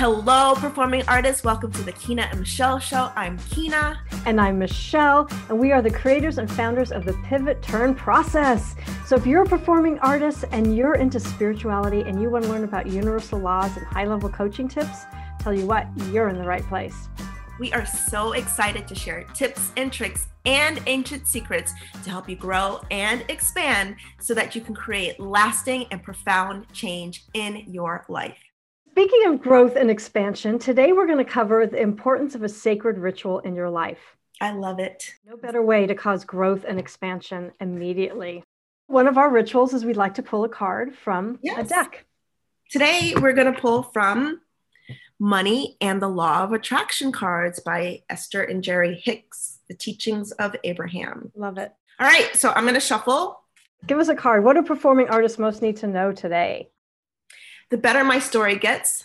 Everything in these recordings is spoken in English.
Hello, performing artists. Welcome to the Kina and Michelle Show. I'm Kina. And I'm Michelle, and we are the creators and founders of the Pivot Turn Process. So, if you're a performing artist and you're into spirituality and you want to learn about universal laws and high level coaching tips, tell you what, you're in the right place. We are so excited to share tips and tricks and ancient secrets to help you grow and expand so that you can create lasting and profound change in your life. Speaking of growth and expansion, today we're going to cover the importance of a sacred ritual in your life. I love it. No better way to cause growth and expansion immediately. One of our rituals is we'd like to pull a card from yes. a deck. Today we're going to pull from Money and the Law of Attraction cards by Esther and Jerry Hicks, The Teachings of Abraham. Love it. All right, so I'm going to shuffle. Give us a card. What do performing artists most need to know today? The better my story gets,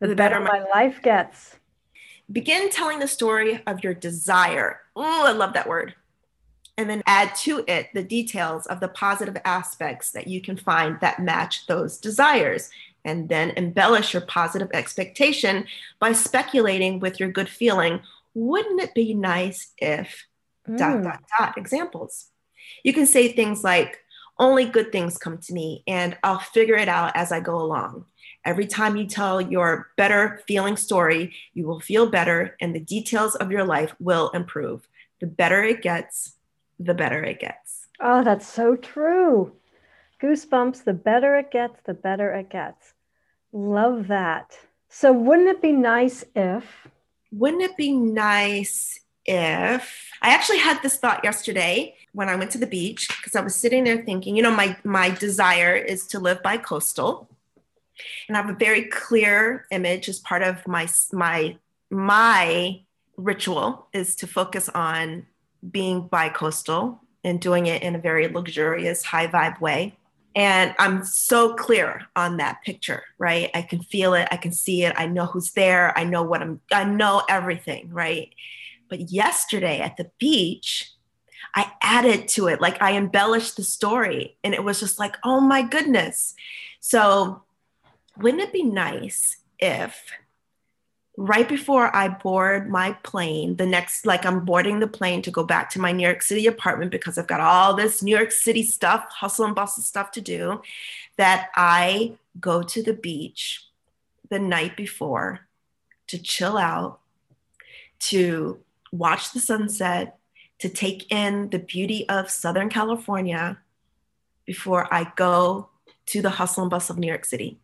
the, the better, better, my life gets. Begin telling the story of your desire. Oh, I love that word. And then add to it the details of the positive aspects that you can find that match those desires. And then embellish your positive expectation by speculating with your good feeling. Wouldn't it be nice if mm. dot dot dot examples? You can say things like, only good things come to me and I'll figure it out as I go along. Every time you tell your better feeling story, you will feel better and the details of your life will improve. The better it gets, the better it gets. Oh, that's so true. Goosebumps, the better it gets, the better it gets. Love that. So, wouldn't it be nice if? Wouldn't it be nice if I actually had this thought yesterday when I went to the beach because I was sitting there thinking, you know, my my desire is to live bi coastal, and I have a very clear image as part of my my my ritual is to focus on being bi coastal and doing it in a very luxurious, high vibe way. And I'm so clear on that picture, right? I can feel it, I can see it, I know who's there, I know what I'm, I know everything, right? But yesterday at the beach, I added to it, like I embellished the story. And it was just like, oh my goodness. So, wouldn't it be nice if right before I board my plane, the next, like I'm boarding the plane to go back to my New York City apartment because I've got all this New York City stuff, hustle and bustle stuff to do, that I go to the beach the night before to chill out, to watch the sunset, to take in the beauty of Southern California before I go to the hustle and bustle of New York City.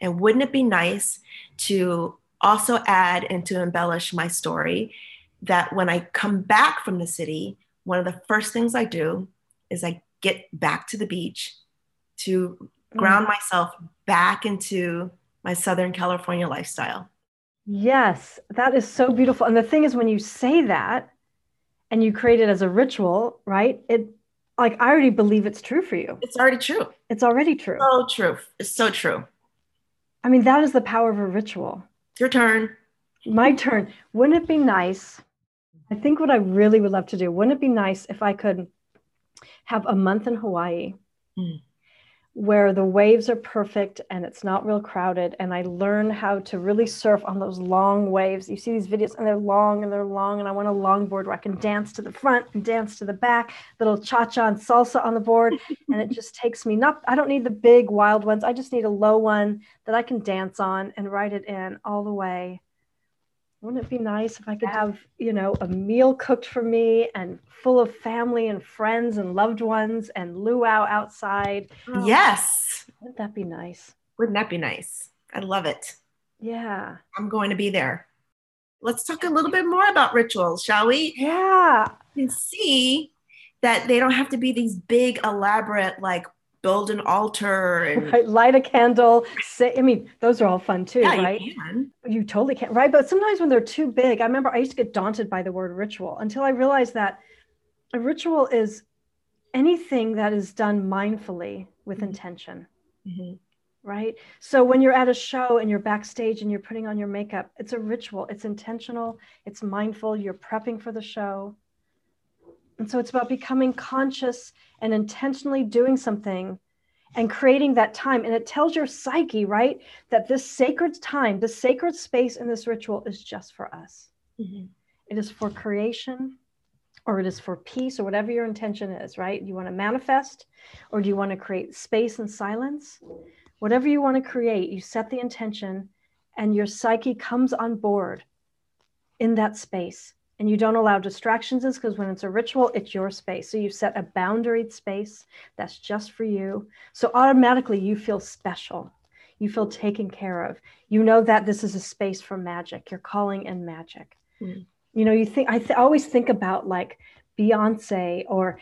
And wouldn't it be nice to also add and to embellish my story that when I come back from the city, one of the first things I do is I get back to the beach to ground mm. myself back into my Southern California lifestyle. Yes, that is so beautiful. And the thing is, when you say that and you create it as a ritual, right? It like I already believe it's true for you. It's already true. It's already true. So true. It's so true. I mean, that is the power of a ritual. Your turn. My turn. Wouldn't it be nice? I think what I really would love to do, wouldn't it be nice if I could have a month in Hawaii? Mm where the waves are perfect and it's not real crowded and i learn how to really surf on those long waves. You see these videos and they're long and they're long and i want a longboard where i can dance to the front and dance to the back little cha-cha and salsa on the board and it just takes me not i don't need the big wild ones i just need a low one that i can dance on and ride it in all the way wouldn't it be nice if I could have, you know, a meal cooked for me and full of family and friends and loved ones and luau outside? Oh, yes. Wouldn't that be nice? Wouldn't that be nice? I love it. Yeah. I'm going to be there. Let's talk a little bit more about rituals, shall we? Yeah. You can see that they don't have to be these big, elaborate, like build an altar and right, light a candle. Say, I mean, those are all fun too, yeah, right? You, can. You totally can't right? But sometimes when they're too big, I remember I used to get daunted by the word ritual until I realized that a ritual is anything that is done mindfully with mm-hmm. intention. Mm-hmm. Right. So when you're at a show and you're backstage and you're putting on your makeup, it's a ritual. It's intentional. It's mindful. You're prepping for the show. And so it's about becoming conscious and intentionally doing something and creating that time. And it tells your psyche, right, that this sacred time, this sacred space in this ritual is just for us. Mm-hmm. It is for creation or it is for peace or whatever your intention is, right? You want to manifest or do you want to create space and silence? Whatever you want to create, you set the intention and your psyche comes on board in that space and you don't allow distractions is because when it's a ritual it's your space. So you set a boundaried space that's just for you. So automatically you feel special. You feel taken care of. You know that this is a space for magic. You're calling in magic. Mm. you know you think i th- always think about like Beyoncé or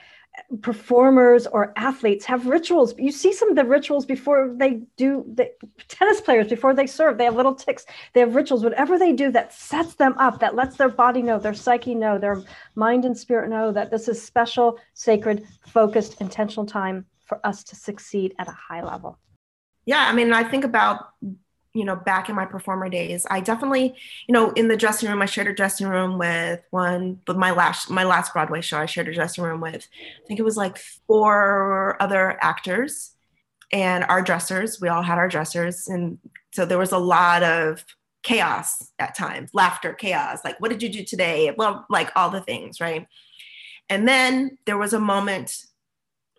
performers or athletes have rituals. You see some of the rituals before they do the tennis players before they serve. They have little ticks. They have rituals. Whatever they do that sets them up, that lets their body know, their psyche know, their mind and spirit know that this is special, sacred, focused, intentional time for us to succeed at a high level. Yeah, I mean, I think about you know, back in my performer days, I definitely, you know, in the dressing room, I shared a dressing room with one, but my last, my last Broadway show, I shared a dressing room with, I think it was like four other actors and our dressers. We all had our dressers. And so there was a lot of chaos at times, laughter, chaos. Like, what did you do today? Well, like all the things, right? And then there was a moment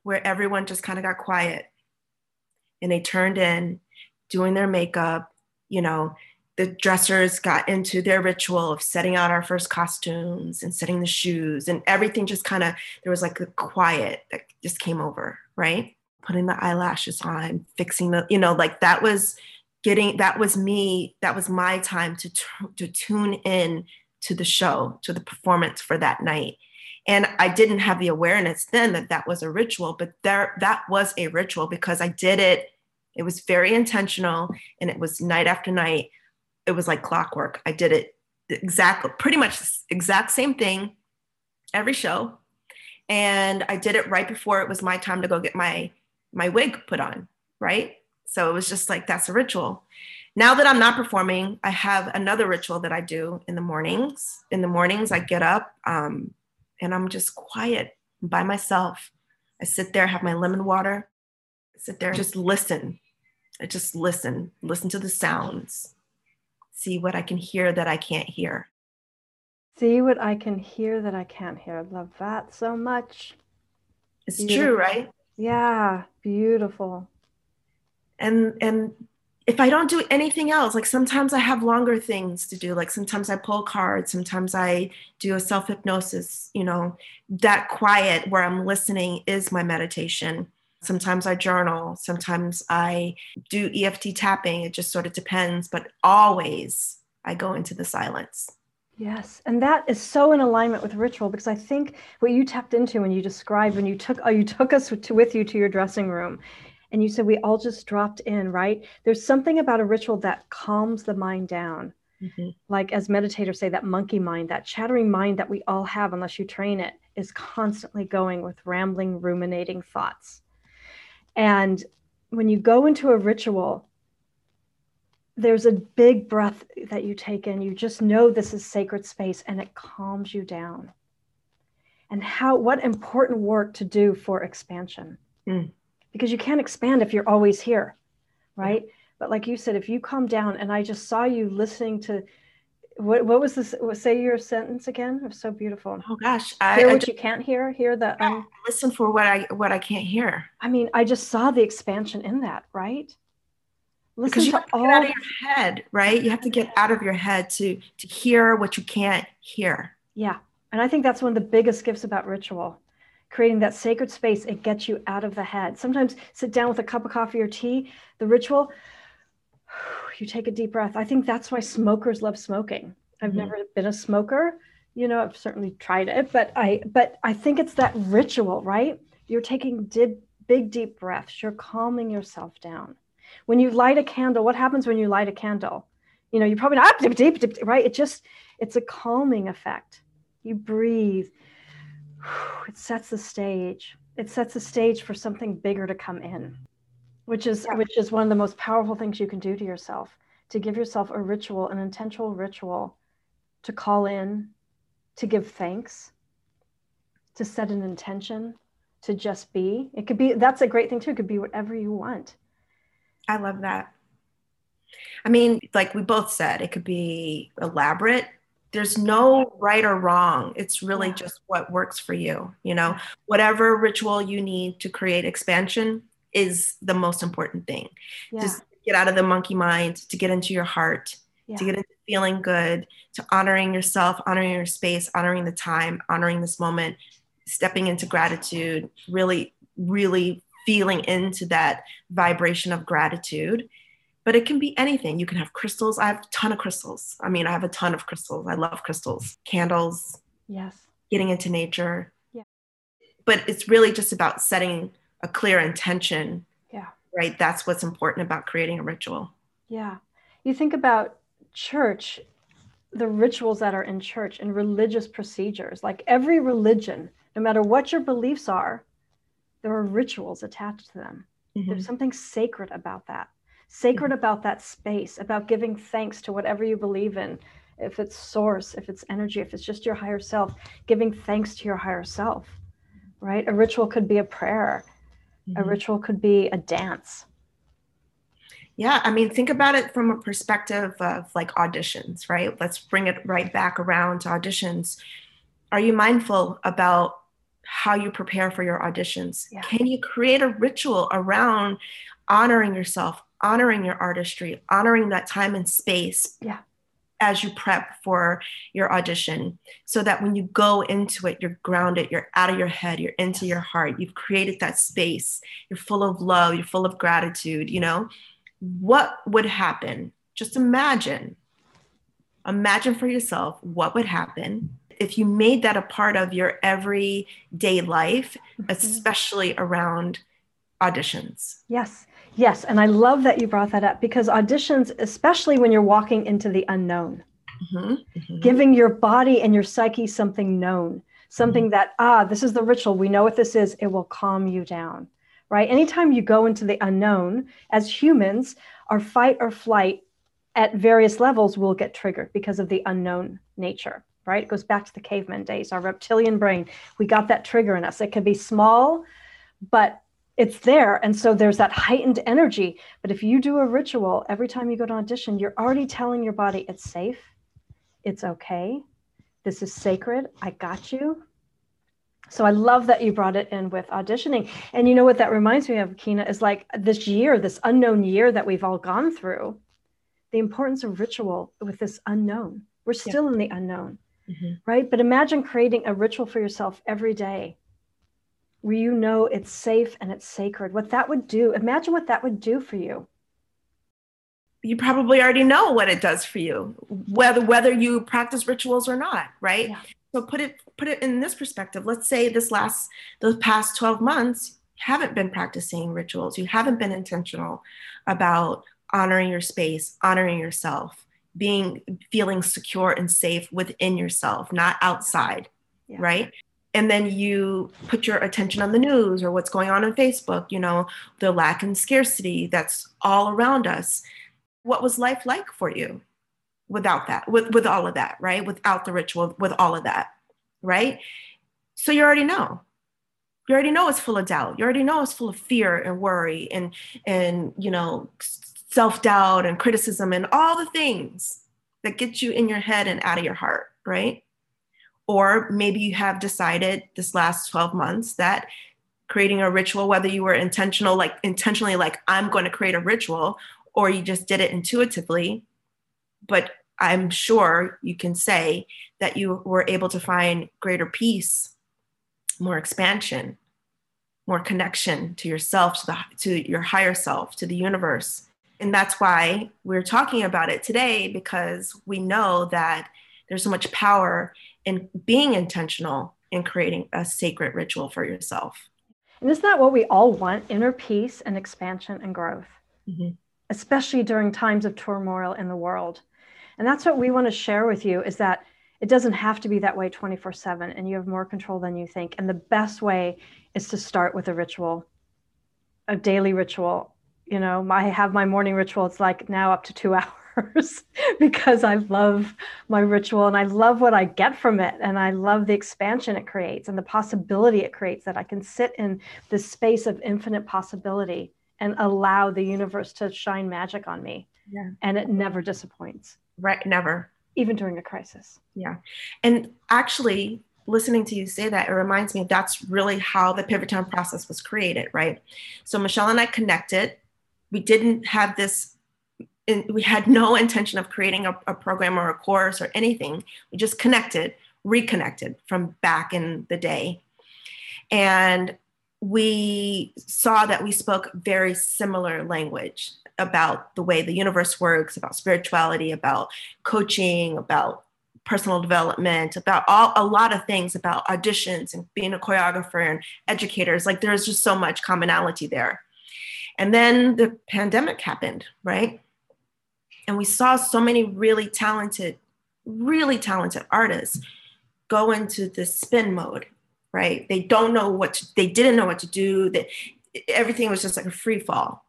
where everyone just kind of got quiet and they turned in doing their makeup, you know, the dressers got into their ritual of setting out our first costumes and setting the shoes and everything just kind of there was like a quiet that just came over right? Putting the eyelashes on fixing the you know like that was getting that was me that was my time to to tune in to the show to the performance for that night. And i didn't have the awareness then that that was a ritual but there that was a ritual because i did it it was very intentional and it was night after night. It was like clockwork. I did it exactly, pretty much exact same thing every show. And I did it right before it was my time to go get my my wig put on, right? So it was just like that's a ritual. Now that I'm not performing, I have another ritual that I do in the mornings. In the mornings, I get up um, and I'm just quiet by myself. I sit there, have my lemon water, sit there, just listen I just listen, listen to the sounds, see what I can hear that I can't hear. See what I can hear that I can't hear. I love that so much. It's beautiful. true, right? Yeah, beautiful. And and if I don't do anything else, like sometimes I have longer things to do. Like sometimes I pull cards, sometimes I do a self hypnosis. You know, that quiet where I'm listening is my meditation. Sometimes I journal, sometimes I do EFT tapping. It just sort of depends, but always I go into the silence. Yes, and that is so in alignment with ritual because I think what you tapped into when you described when you took oh, you took us to, with you to your dressing room, and you said we all just dropped in. Right? There's something about a ritual that calms the mind down. Mm-hmm. Like as meditators say, that monkey mind, that chattering mind that we all have, unless you train it, is constantly going with rambling, ruminating thoughts. And when you go into a ritual, there's a big breath that you take in. You just know this is sacred space and it calms you down. And how what important work to do for expansion. Mm. Because you can't expand if you're always here, right? But like you said, if you calm down and I just saw you listening to what what was this? Say your sentence again. It was so beautiful. Oh gosh, I, hear what I just, you can't hear. Hear the um, listen for what I what I can't hear. I mean, I just saw the expansion in that, right? Listen because you have to all... get out of your head, right? You have to get out of your head to to hear what you can't hear. Yeah, and I think that's one of the biggest gifts about ritual. Creating that sacred space, it gets you out of the head. Sometimes sit down with a cup of coffee or tea. The ritual, you take a deep breath. I think that's why smokers love smoking. I've mm-hmm. never been a smoker. You know, I've certainly tried it, but I but I think it's that ritual, right? You're taking big deep breaths. You're calming yourself down. When you light a candle, what happens when you light a candle? You know, you probably not deep, deep, deep, right? It just it's a calming effect. You breathe. It sets the stage. It sets the stage for something bigger to come in which is yeah. which is one of the most powerful things you can do to yourself to give yourself a ritual an intentional ritual to call in to give thanks to set an intention to just be. It could be, that's a great thing too. It could be whatever you want. I love that. I mean, like we both said, it could be elaborate. There's no right or wrong. It's really yeah. just what works for you. You know, whatever ritual you need to create expansion is the most important thing. Yeah. Just get out of the monkey mind, to get into your heart, yeah. to get into feeling good, to honoring yourself, honoring your space, honoring the time, honoring this moment, stepping into gratitude, really, really feeling into that vibration of gratitude. But it can be anything. You can have crystals. I have a ton of crystals. I mean, I have a ton of crystals. I love crystals, candles. Yes. Getting into nature. Yeah. But it's really just about setting a clear intention. Yeah. Right. That's what's important about creating a ritual. Yeah. You think about church, the rituals that are in church and religious procedures, like every religion, no matter what your beliefs are, there are rituals attached to them. Mm-hmm. There's something sacred about that, sacred mm-hmm. about that space, about giving thanks to whatever you believe in. If it's source, if it's energy, if it's just your higher self, giving thanks to your higher self, right? A ritual could be a prayer, mm-hmm. a ritual could be a dance. Yeah, I mean, think about it from a perspective of like auditions, right? Let's bring it right back around to auditions. Are you mindful about how you prepare for your auditions? Yeah. Can you create a ritual around honoring yourself, honoring your artistry, honoring that time and space? Yeah. As you prep for your audition, so that when you go into it, you're grounded, you're out of your head, you're into your heart, you've created that space, you're full of love, you're full of gratitude, you know? What would happen? Just imagine. Imagine for yourself what would happen if you made that a part of your everyday life, mm-hmm. especially around auditions. Yes. Yes. And I love that you brought that up because auditions, especially when you're walking into the unknown, mm-hmm. Mm-hmm. giving your body and your psyche something known, something mm-hmm. that, ah, this is the ritual. We know what this is. It will calm you down, right? Anytime you go into the unknown, as humans, our fight or flight at various levels will get triggered because of the unknown nature right? It goes back to the caveman days, our reptilian brain. We got that trigger in us. It can be small, but it's there. And so there's that heightened energy. But if you do a ritual every time you go to audition, you're already telling your body it's safe, it's okay, this is sacred, I got you. So I love that you brought it in with auditioning. And you know what that reminds me of, Kina, is like this year, this unknown year that we've all gone through, the importance of ritual with this unknown. We're still yeah. in the unknown mm-hmm. right? But imagine creating a ritual for yourself every day where you know it's safe and it's sacred. What that would do, imagine what that would do for you. You probably already know what it does for you, whether whether you practice rituals or not, right? Yeah. So put it put it in this perspective. Let's say this last the past 12 months haven't been practicing rituals. You haven't been intentional about honoring your space, honoring yourself, being feeling secure and safe within yourself, not outside, yeah. right? And then you put your attention on the news or what's going on on Facebook, you know, the lack and scarcity that's all around us. What was life like for you without that, with, with all of that, right? Without the ritual, with all of that, right? So you already know. You already know it's full of doubt. You already know it's full of fear and worry and and you know self doubt and criticism and all the things that get you in your head and out of your heart, right? Or maybe you have decided this last 12 months that creating a ritual, whether you were intentional, like intentionally, like I'm going to create a ritual, or you just did it intuitively, but I'm sure you can say that you were able to find greater peace, more expansion, more connection to yourself, to the to your higher self, to the universe, and that's why we're talking about it today because we know that there's so much power in being intentional in creating a sacred ritual for yourself. And isn't that what we all want? Inner peace and expansion and growth, mm-hmm. especially during times of turmoil in the world. And that's what we want to share with you is that it doesn't have to be that way 24 7 and you have more control than you think. And the best way is to start with a ritual, a daily ritual you know, I have my morning ritual. It's like now up to two hours. because I love my ritual and I love what I get from it. And I love the expansion it creates and the possibility it creates that I can sit in this space of infinite possibility and allow the universe to shine magic on me. Yeah. And it never disappoints. Right. Never. Even during a crisis. Yeah. And actually, listening to you say that, it reminds me that's really how the pivot turn process was created, right? So Michelle and I connected. We didn't have this, we had no intention of creating a, a program or a course or anything. We just connected, reconnected from back in the day. And we saw that we spoke very similar language about the way the universe works, about spirituality, about coaching, about personal development, about all a lot of things about auditions and being a choreographer and educators. Like there's just so much commonality there. And then the pandemic happened, right? And we saw so many really talented, really talented artists go into the spin mode, right? They don't know what to, they didn't know what to do. That everything was just like a free fall.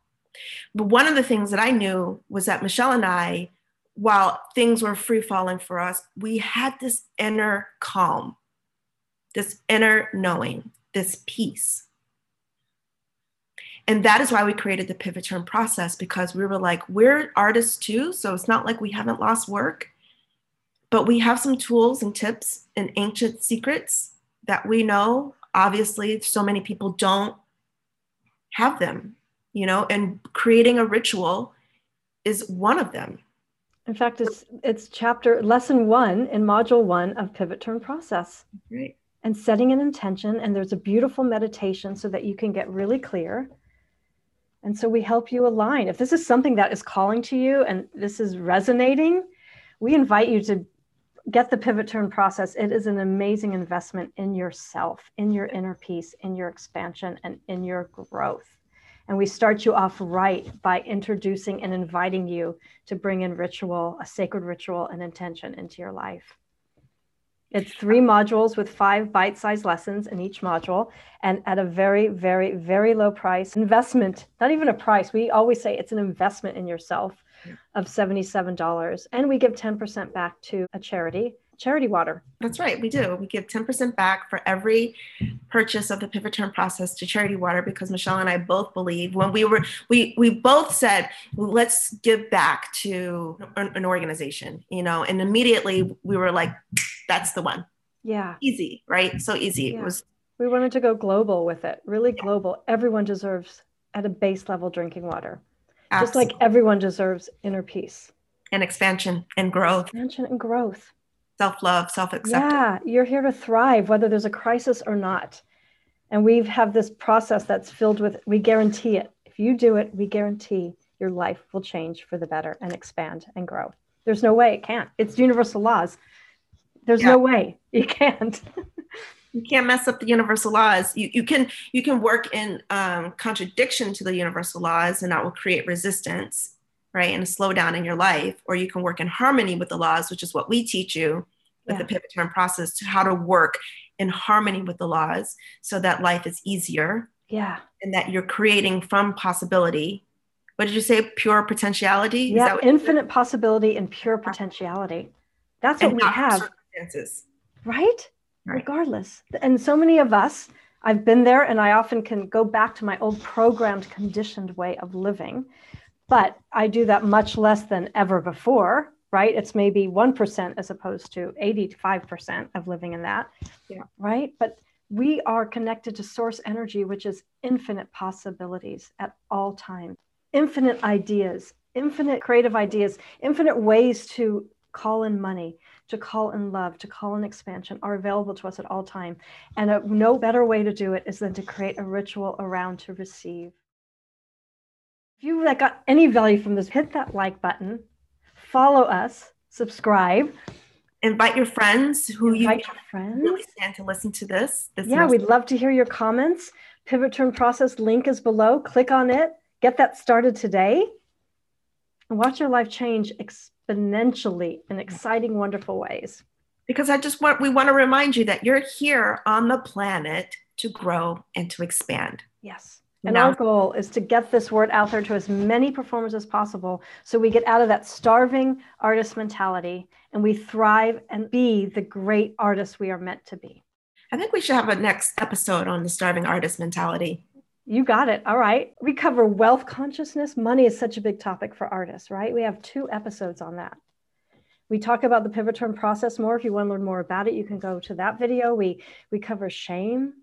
But one of the things that I knew was that Michelle and I while things were free falling for us, we had this inner calm, this inner knowing, this peace. And that is why we created the pivot turn process because we were like, we're artists too. So it's not like we haven't lost work, but we have some tools and tips and ancient secrets that we know. Obviously, so many people don't have them, you know, and creating a ritual is one of them. In fact, it's it's chapter lesson one in module one of pivot turn process. Right. And setting an intention, and there's a beautiful meditation so that you can get really clear. And so we help you align. If this is something that is calling to you and this is resonating, we invite you to get the pivot turn process. It is an amazing investment in yourself, in your inner peace, in your expansion, and in your growth. And we start you off right by introducing and inviting you to bring in ritual, a sacred ritual and intention into your life. It's three modules with five bite sized lessons in each module and at a very, very, very low price investment, not even a price. We always say it's an investment in yourself of $77. And we give 10% back to a charity charity water. That's right, we do. We give 10% back for every purchase of the pivot turn process to charity water because Michelle and I both believe when we were we we both said let's give back to an, an organization, you know, and immediately we were like that's the one. Yeah. Easy, right? So easy. Yeah. It was we wanted to go global with it. Really global. Everyone deserves at a base level drinking water. Absolutely. Just like everyone deserves inner peace and expansion and growth. Expansion and growth self love, self acceptance. Yeah, you're here to thrive, whether there's a crisis or not. And we have this process that's filled with, we guarantee it. If you do it, we guarantee your life will change for the better and expand and grow. There's no way it can't. It's universal laws. There's yeah. no way you can't. you can't mess up the universal laws. You, you can you can work in um, contradiction to the universal laws, and that will create resistance right, and a slowdown in your life, or you can work in harmony with the laws, which is what we teach you with yeah. the pivot turn process to how to work in harmony with the laws so that life is easier. Yeah. And that you're creating from possibility. What did you say? Pure potentiality? Yeah, infinite possibility and pure potentiality. That's what we have. Circumstances. Right? right? Regardless. And so many of us, I've been there and I often can go back to my old programmed, conditioned way of living but I do that much less than ever before, right? It's maybe 1% as opposed to 85% of living in that, yeah. right? But we are connected to source energy, which is infinite possibilities at all times, infinite ideas, infinite creative ideas, infinite ways to call in money, to call in love, to call in expansion are available to us at all time. And a, no better way to do it is than to create a ritual around to receive. If you like got any value from this, hit that like button, follow us, subscribe. Invite your friends who Invite you your friends. really stand to listen to this. this yeah, we'd love to hear your comments. Pivot Turn Process link is below. Click on it. Get that started today. And watch your life change exponentially in exciting, wonderful ways. Because I just want we want to remind you that you're here on the planet to grow and to expand. Yes And our goal is to get this word out there to as many performers as possible so we get out of that starving artist mentality and we thrive and be the great artists we are meant to be. I think we should have a next episode on the starving artist mentality. You got it. All right. We cover wealth consciousness. Money is such a big topic for artists, right? We have two episodes on that. We talk about the pivot turn process more. If you want to learn more about it, you can go to that video. We we cover shame.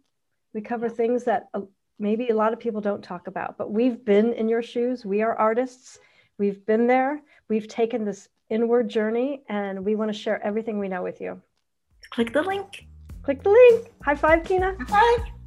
We cover things that uh, maybe a lot of people don't talk about, but we've been in your shoes. We are artists. We've been there. We've taken this inward journey and we want to share everything we know with you. Click the link. Click the link. High five, Kina. High five.